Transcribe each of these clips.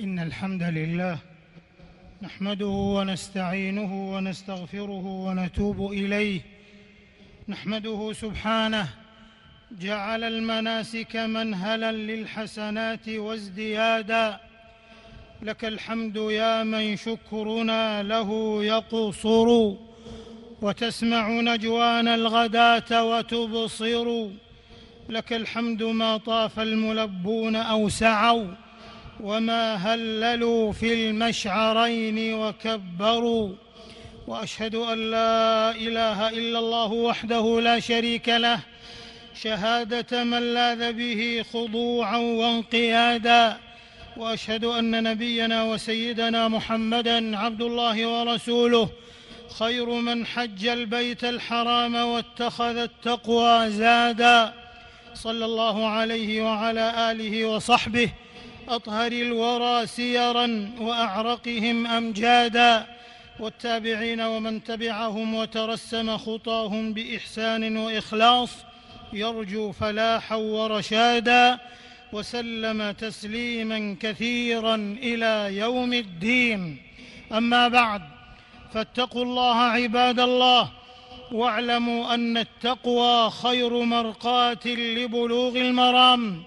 إن الحمد لله نحمده ونستعينه ونستغفره ونتوب إليه. نحمده سبحانه جعل المناسك منهلا للحسنات وازديادا. لك الحمد يا من شكرنا له يقصر وتسمع نجوانا الغداة وتبصر. لك الحمد ما طاف الملبون أو سعوا وما هللوا في المشعرين وكبروا وأشهد أن لا إله إلا الله وحده لا شريك له شهادة من لاذ به خضوعا وانقيادا وأشهد أن نبينا وسيدنا محمدا عبد الله ورسوله خير من حج البيت الحرام واتخذ التقوى زادا صلى الله عليه وعلى آله وصحبه أطهر الورى سيرا وأعرقهم أمجادا والتابعين ومن تبعهم وترسم خطاهم بإحسان وإخلاص يرجو فلاحا ورشادا وسلم تسليما كثيرا إلى يوم الدين. أما بعد فاتقوا الله عباد الله واعلموا أن التقوى خير مرقاة لبلوغ المرام.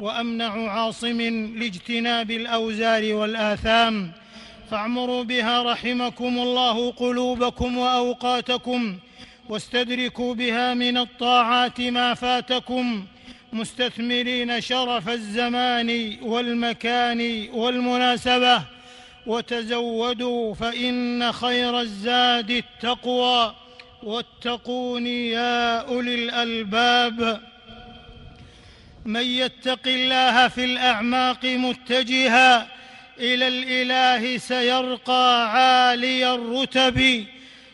وأمنع عاصم لاجتناب الأوزار والآثام. فاعمروا بها رحمكم الله قلوبكم وأوقاتكم واستدركوا بها من الطاعات ما فاتكم. مستثمرين شرف الزمان والمكان والمناسبة. وتزودوا فإن خير الزاد التقوى. واتقون يا أولي الألباب. من يتق الله في الأعماق متجها إلى الإله سيرقى عالي الرتب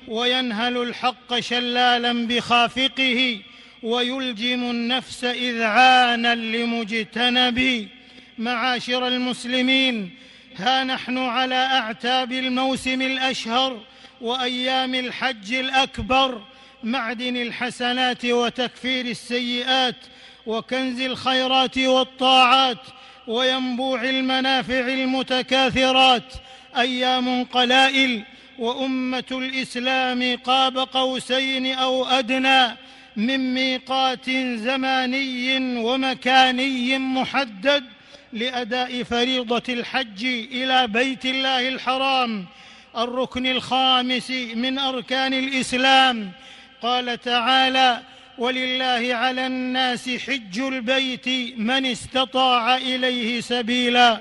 وينهل الحق شلالا بخافقه ويلجم النفس إذعانا لمجتنب. معاشر المسلمين ها نحن على أعتاب الموسم الأشهر وأيام الحج الأكبر معدن الحسنات وتكفير السيئات وكنز الخيرات والطاعات وينبوع المنافع المتكاثرات أيام قلائل وأمة الإسلام قاب قوسين أو أدنى من ميقات زماني ومكاني محدد لأداء فريضة الحج إلى بيت الله الحرام. الركن الخامس من أركان الإسلام. قال تعالى ولله على الناس حج البيت من استطاع إليه سبيلا.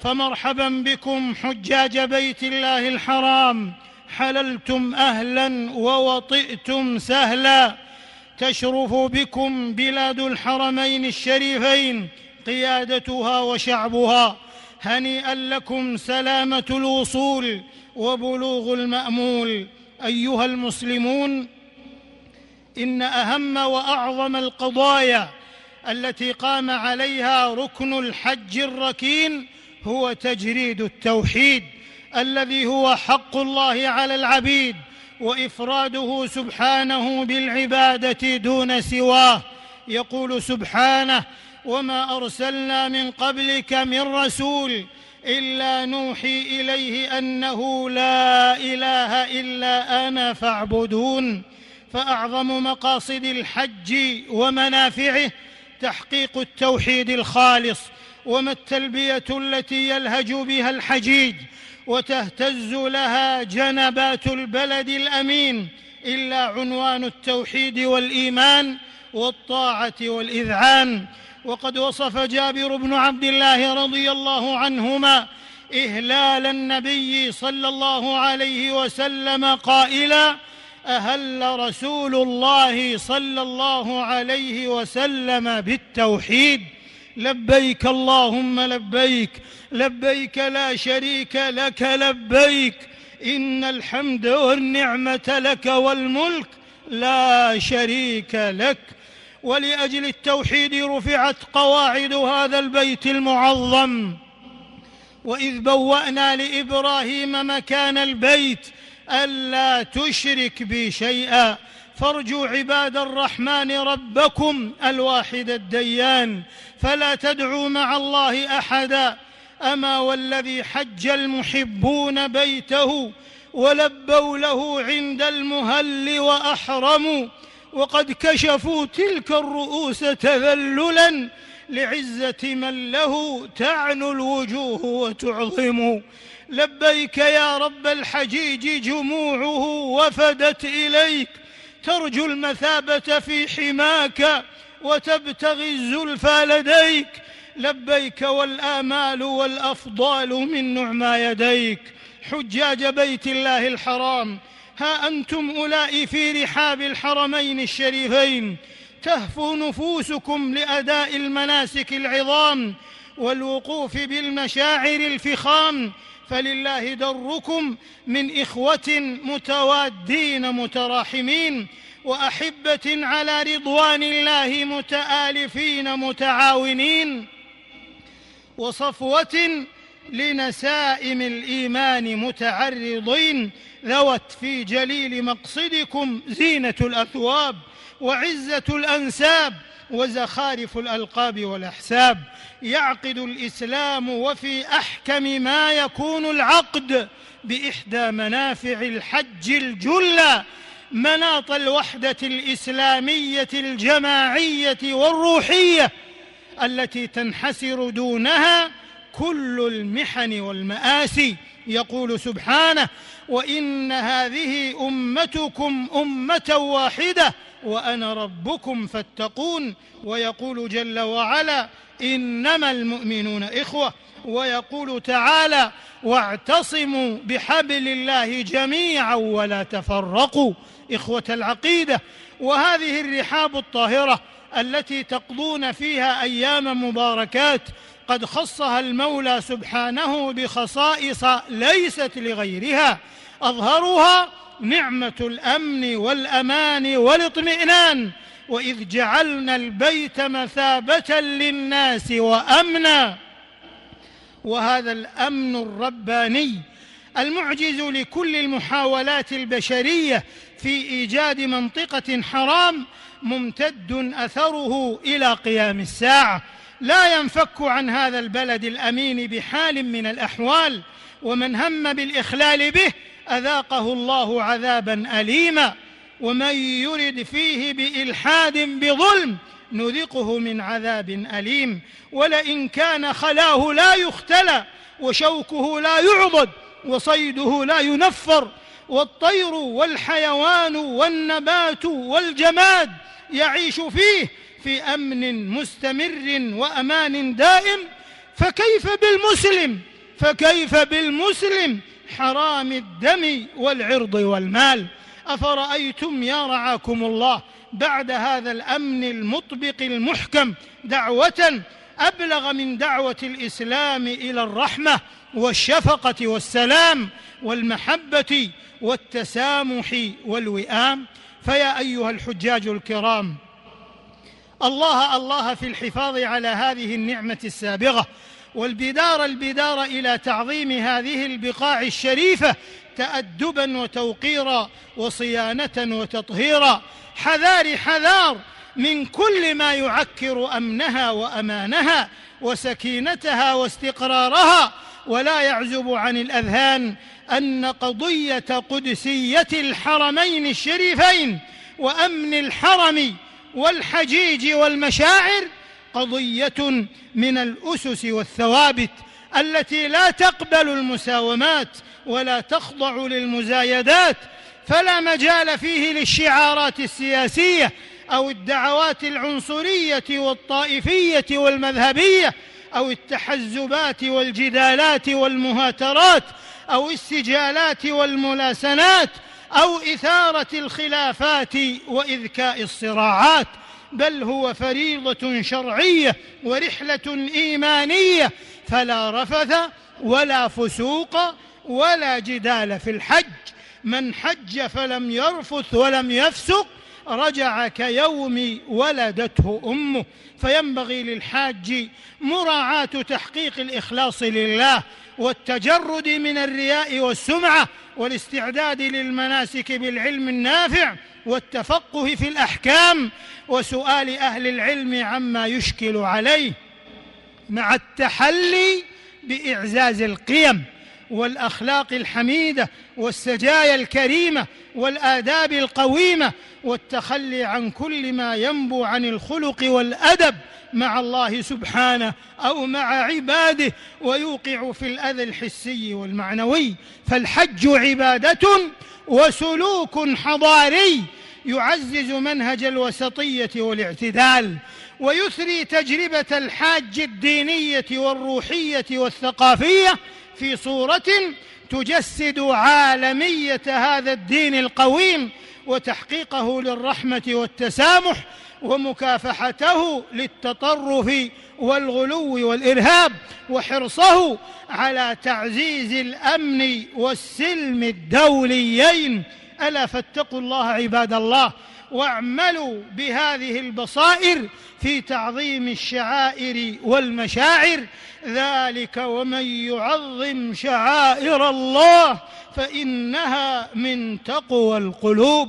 فمرحبا بكم حجاج بيت الله الحرام. حللتم أهلا ووطئتم سهلا. تشرف بكم بلاد الحرمين الشريفين قيادتها وشعبها. هنيئا لكم سلامة الوصول وبلوغ المأمول. أيها المسلمون إن أهم وأعظم القضايا التي قام عليها ركن الحج الركين هو تجريد التوحيد الذي هو حق الله على العبيد وإفراده سبحانه بالعبادة دون سواه. يقول سبحانه وما أرسلنا من قبلك من رسول إلا نوحي إليه أنه لا إله إلا أنا فاعبدون. فأعظم مقاصد الحج ومنافعه تحقيق التوحيد الخالص وما التلبية التي يلهج بها الحجيج وتهتز لها جنبات البلد الأمين إلا عنوان التوحيد والإيمان والطاعة والإذعان. وقد وصف جابر بن عبد الله رضي الله عنهما إهلال النبي صلى الله عليه وسلم قائلا أهل رسول الله صلى الله عليه وسلم بالتوحيد. لبيك اللهم لبيك لبيك لا شريك لك لبيك. إن الحمد والنعمة لك والملك لا شريك لك. ولأجل التوحيد رفعت قواعد هذا البيت المعظم. وإذ بوأنا لإبراهيم مكان البيت ألا تشرك بي شيئا. فارجوا عباد الرحمن ربكم الواحد الديان فلا تدعوا مع الله أحدا. أما والذي حج المحبون بيته ولبوا له عند المهل وأحرموا وقد كشفوا تلك الرؤوس تذللا لعزة من له تعنو الوجوه وتعظم لبيك يا رب الحجيج جموعه وفدت إليك. ترجو المثابة في حماك وتبتغي الزلفى لديك. لبيك والآمال والأفضال من نعمى يديك. حجاج بيت الله الحرام ها أنتم اولئك في رحاب الحرمين الشريفين. تهفو نفوسكم لأداء المناسك العظام. والوقوف بالمشاعر الفخام فلله دركم من إخوة متوادين متراحمين وأحبة على رضوان الله متآلفين متعاونين وصفوة لنسائم الإيمان متعرضين ذوت في جليل مقصدكم زينة الأثواب. وعزة الأنساب وزخارف الألقاب والأحساب. يعقد الإسلام وفي أحكم ما يكون العقد بإحدى منافع الحج الجلة مناط الوحدة الإسلامية الجماعية والروحية التي تنحسر دونها كل المحن والمآسي. يقول سبحانه وإن هذه أمتكم أمة واحدة وأنا ربكم فاتقون ويقول جل وعلا إنما المؤمنون إخوة ويقول تعالى واعتصموا بحبل الله جميعا ولا تفرقوا إخوة العقيدة وهذه الرحاب الطاهرة التي تقضون فيها أيام مباركات قد خصها المولى سبحانه بخصائص ليست لغيرها اظهرها نعمة الأمن والأمان والاطمئنان وإذ جعلنا البيت مثابة للناس وأمنا. وهذا الأمن الرباني المعجز لكل المحاولات البشرية في إيجاد منطقة حرام ممتد أثره إلى قيام الساعة. لا ينفك عن هذا البلد الأمين بحال من الأحوال ومن هم بالإخلال به أذاقه الله عذابا اليما ومن يرد فيه بإلحاد بظلم نذقه من عذاب أليم. ولئن كان خلاه لا يختلى وشوكه لا يعضد وصيده لا ينفر. والطير والحيوان والنبات والجماد يعيش فيه في أمن مستمر وأمان دائم. فكيف بالمسلم؟ فكيف بالمسلم؟ حرام الدم والعرض والمال. أفرأيتم يا رعاكم الله بعد هذا الأمن المطبق المحكم دعوة أبلغ من دعوة الإسلام إلى الرحمة والشفقة والسلام والمحبة والتسامح والوئام. فيا أيها الحجاج الكرام الله الله في الحفاظ على هذه النعمة السابغة. والبدار البدار إلى تعظيم هذه البقاع الشريفة تادبا وتوقيرا وصيانة وتطهيرا. حذار حذار من كل ما يعكر أمنها وأمانها وسكينتها واستقرارها. ولا يعزب عن الأذهان أن قضية قدسية الحرمين الشريفين وأمن الحرم والحجيج والمشاعر قضية من الأسس والثوابت التي لا تقبل المساومات ولا تخضع للمزايدات فلا مجال فيه للشعارات السياسية أو الدعوات العنصرية والطائفية والمذهبية أو التحزبات والجدالات والمهاترات أو السجالات والملاسنات أو إثارة الخلافات وإذكاء الصراعات. بل هو فريضة شرعية ورحلة إيمانية فلا رفث ولا فسوق ولا جدال في الحج. من حج فلم يرفث ولم يفسق رجع كيوم ولدته أمه فينبغي للحاج مراعاة تحقيق الإخلاص لله والتجرد من الرياء والسمعة والاستعداد للمناسك بالعلم النافع والتفقه في الأحكام وسؤال أهل العلم عما يشكل عليه مع التحلي بإعزاز القيم. والأخلاق الحميدة والسجايا الكريمة والآداب القويمة والتخلي عن كل ما ينبو عن الخلق والأدب مع الله سبحانه أو مع عباده ويوقع في الأذى الحسي والمعنوي. فالحج عبادة وسلوك حضاري يعزز منهج الوسطية والاعتدال ويثري تجربة الحاج الدينية والروحية والثقافية في صورة تجسد عالمية هذا الدين القويم وتحقيقه للرحمة والتسامح ومكافحته للتطرف والغلو والإرهاب وحرصه على تعزيز الأمن والسلم الدوليين. ألا فاتقوا الله عباد الله. واعملوا بهذه البصائر في تعظيم الشعائر والمشاعر. ذلك ومن يعظم شعائر الله فإنها من تقوى القلوب.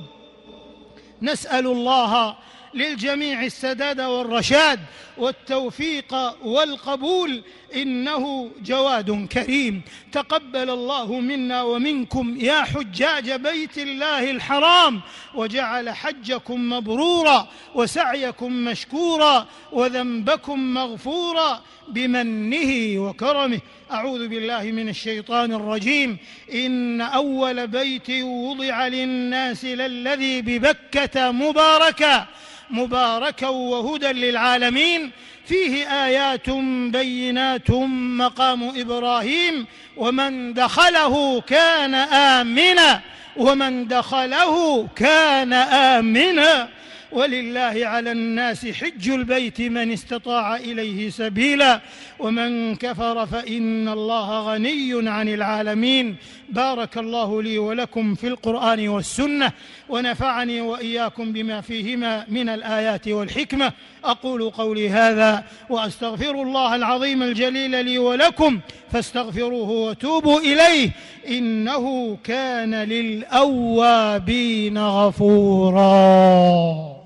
نسأل الله للجميع السداد والرشاد والتوفيق والقبول إنه جواد كريم. تقبل الله منا ومنكم يا حجاج بيت الله الحرام. وجعل حجكم مبرورا وسعيكم مشكورا وذنبكم مغفورا بمنه وكرمه. أعوذ بالله من الشيطان الرجيم. إن أول بيت وضع للناس للذي ببكة مباركا مباركا وهدى للعالمين. فيه آيات بينات مقام إبراهيم ومن دخله كان آمنا ومن دخله كان آمنا ولله على الناس حج البيت من استطاع إليه سبيلا ومن كفر فإن الله غني عن العالمين. بارك الله لي ولكم في القرآن والسنة ونفعني وإياكم بما فيهما من الآيات والحكمة. أقول قولي هذا وأستغفر الله العظيم الجليل لي ولكم فاستغفروه وتوبوا إليه. إنه كان للأوابين غفورا.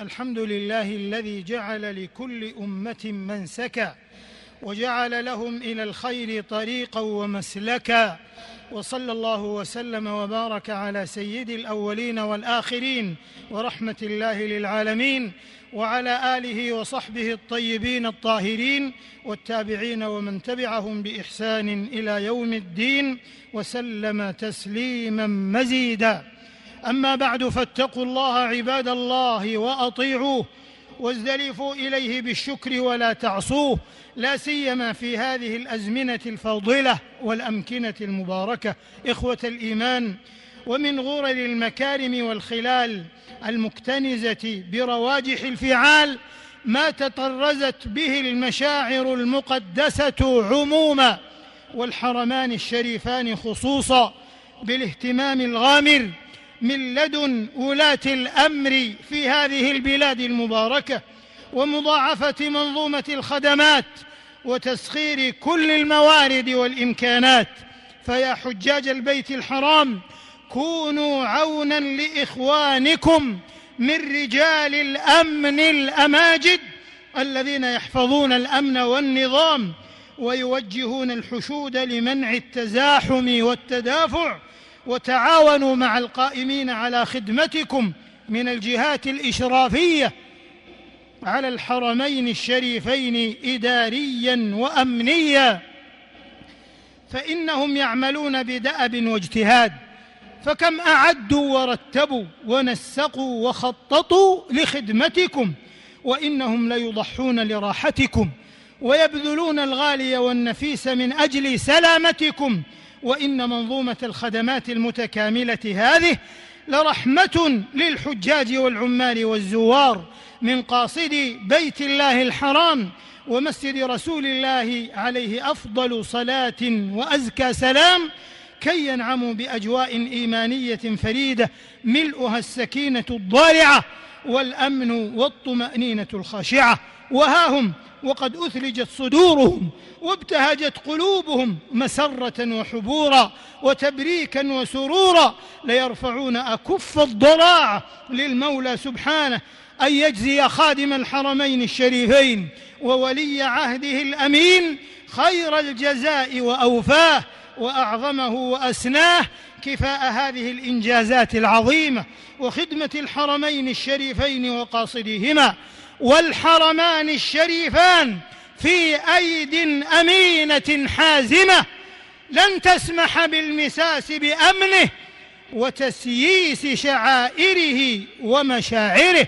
الحمد لله الذي جعل لكل أمة منسكا وجعل لهم إلى الخير طريقا ومسلكا. وصلى الله وسلم وبارك على سيد الأولين والآخرين ورحمة الله للعالمين وعلى آله وصحبه الطيبين الطاهرين والتابعين ومن تبعهم بإحسان إلى يوم الدين وسلم تسليما مزيدا. أما بعد فاتقوا الله عباد الله وأطيعوه وازدلفوا إليه بالشكر ولا تعصوه لا سيما في هذه الأزمنة الفاضلة والأمكنة المباركة. إخوة الإيمان ومن غرر المكارم والخلال المكتنزة برواجح الفعال ما تطرزت به المشاعر المقدسة عموما والحرمان الشريفان خصوصا بالاهتمام الغامر من لدن ولاة الأمر في هذه البلاد المباركة ومضاعفة منظومة الخدمات وتسخير كل الموارد والإمكانات. فيا حجاج البيت الحرام كونوا عونا لإخوانكم من رجال الأمن الأماجد الذين يحفظون الأمن والنظام ويوجهون الحشود لمنع التزاحم والتدافع وتعاونوا مع القائمين على خدمتكم من الجهات الإشرافية على الحرمين الشريفين اداريا وامنيا. فإنهم يعملون بدأب واجتهاد فكم أعدوا ورتبوا ونسقوا وخططوا لخدمتكم وإنهم ليضحون لراحتكم ويبذلون الغالي والنفيس من أجل سلامتكم وإن منظومة الخدمات المتكاملة هذه لرحمة للحجاج والعمال والزوار من قاصدي بيت الله الحرام ومسجد رسول الله عليه أفضل صلاة وأزكى سلام كي ينعموا بأجواء إيمانية فريدة ملؤها السكينة الضارعة والأمن والطمأنينة الخاشعة. وها هم وقد أثلجت صدورهم وابتهجت قلوبهم مسرة وحبورا وتبريكا وسرورا ليرفعون أكف الضراعه للمولى سبحانه أن يجزي خادم الحرمين الشريفين وولي عهده الأمين خير الجزاء وأوفاه وأعظمه وأسناه كفاء هذه الإنجازات العظيمة وخدمة الحرمين الشريفين وقاصديهما. والحرمان الشريفان في أيد أمينة حازمة لن تسمح بالمساس بأمنه وتسييس شعائره ومشاعره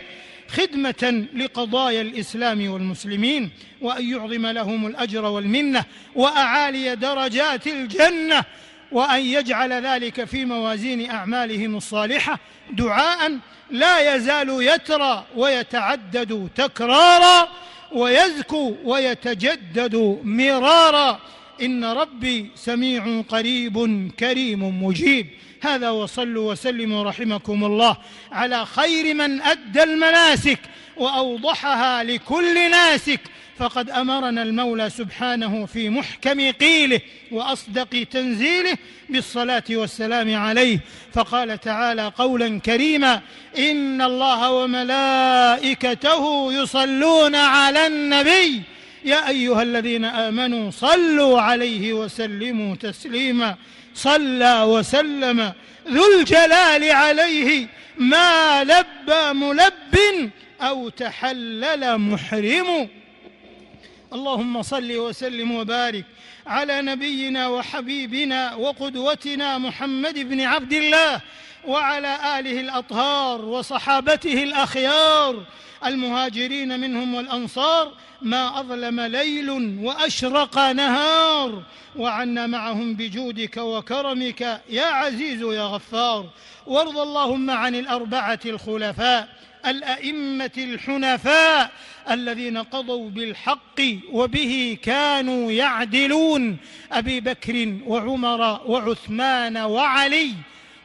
خدمة لقضايا الإسلام والمسلمين وأن يعظم لهم الأجر والمنة وأعالي درجات الجنة وأن يجعل ذلك في موازين أعمالهم الصالحة دعاء لا يزال يترى ويتعدد تكرارا ويزكو ويتجدد مرارا. إن ربي سميع قريب كريم مجيب. هذا وصلوا وسلموا رحمكم الله على خير من أدى المناسك وأوضحها لكل ناسك. فقد أمرنا المولى سبحانه في محكم قيله وأصدق تنزيله بالصلاة والسلام عليه. فقال تعالى قولا كريما إن الله وملائكته يصلون على النبي. يا أيها الذين آمنوا صلوا عليه وسلموا تسليما. صلى وسلم. ذو الجلال عليه ما لبى ملب أو تحلل محرم. اللهم صل وسلم وبارك على نبينا وحبيبنا وقدوتنا محمد بن عبد الله وعلى آله الأطهار وصحابته الأخيار المهاجرين منهم والأنصار ما أظلم ليل وأشرق نهار وعنا معهم بجودك وكرمك يا عزيز يا غفار وارض اللهم عن الأربعة الخلفاء الأئمة الحنفاء الذين قضوا بالحق وبه كانوا يعدلون أبي بكر وعمر وعثمان وعلي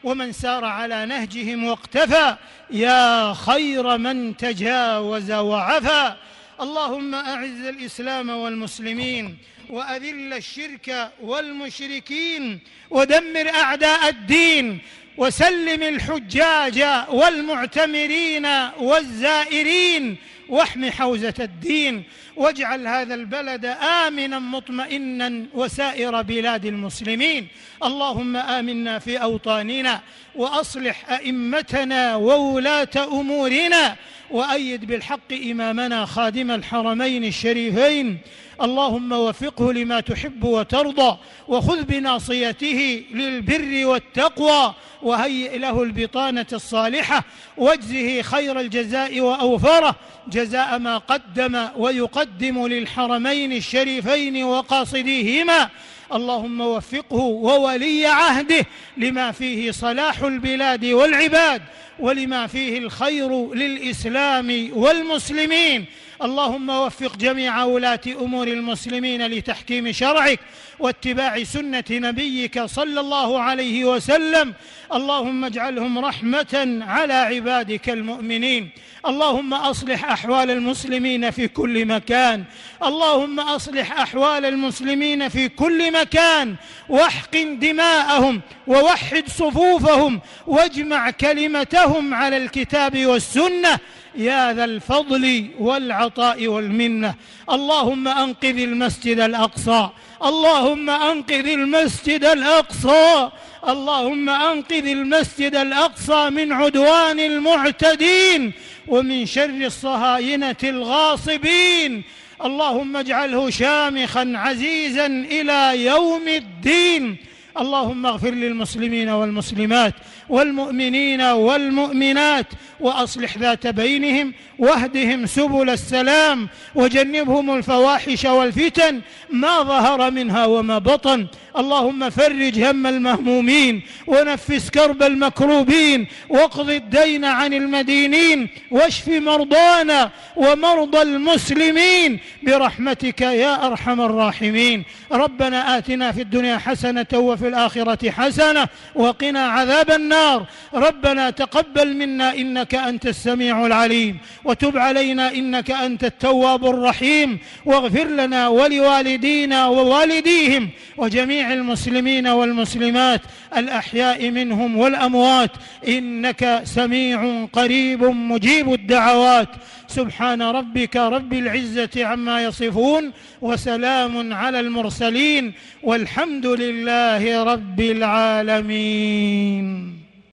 ومن سار على نهجهم واقتفى يا خير من تجاوز وعفى اللهم أعز الإسلام والمسلمين وأذل الشرك والمشركين ودمر أعداء الدين وسلم الحجاج والمعتمرين والزائرين واحم حوزة الدين واجعل هذا البلد آمنا مطمئنا وسائر بلاد المسلمين. اللهم آمنا في أوطاننا وأصلح أئمتنا وولاة أمورنا وأيد بالحق إمامنا خادم الحرمين الشريفين اللهم وفقه لما تحب وترضى وخذ بناصيته للبر والتقوى وهيئ له البطانة الصالحة واجزه خير الجزاء وأوفره جزاء ما قدم ويقدم للحرمين الشريفين وقاصديهما. اللهم وفقه وولي عهده لما فيه صلاح البلاد والعباد ولما فيه الخير للإسلام والمسلمين. اللهم وفق جميع ولاة أمور المسلمين لتحكيم شرعك واتباع سنة نبيك صلى الله عليه وسلم. اللهم اجعلهم رحمة على عبادك المؤمنين. اللهم أصلح أحوال المسلمين في كل مكان. اللهم أصلح أحوال المسلمين في كل مكان. واحقن دماءهم ووحد صفوفهم. واجمع كلمتهم على الكتاب والسنة. يا ذا الفضل والعطاء والمنة. اللهم أنقذ المسجد الأقصى. اللهم أنقذ المسجد الأقصى. اللهم أنقذ المسجد الأقصى من عدوان المعتدين ومن شر الصهاينة الغاصبين. اللهم اجعله شامخا عزيزا إلى يوم الدين. اللهم اغفر للمسلمين والمسلمات. والمؤمنين والمؤمنات وأصلح ذات بينهم واهدهم سبل السلام وجنبهم الفواحش والفتن ما ظهر منها وما بطن. اللهم فرج هم المهمومين ونفس كرب المكروبين واقض الدين عن المدينين واشف مرضانا ومرضى المسلمين برحمتك يا أرحم الراحمين. ربنا آتنا في الدنيا حسنة وفي الآخرة حسنة وقنا عذاب النار. ربنا تقبل منا إنك أنت السميع العليم وتب علينا إنك أنت التواب الرحيم واغفر لنا ولوالدينا ووالديهم وجميع جميع المسلمين والمسلمات الأحياء منهم والأموات. إنك سميع قريب مجيب الدعوات. سبحان ربك رب العزة عما يصفون وسلام على المرسلين والحمد لله رب العالمين.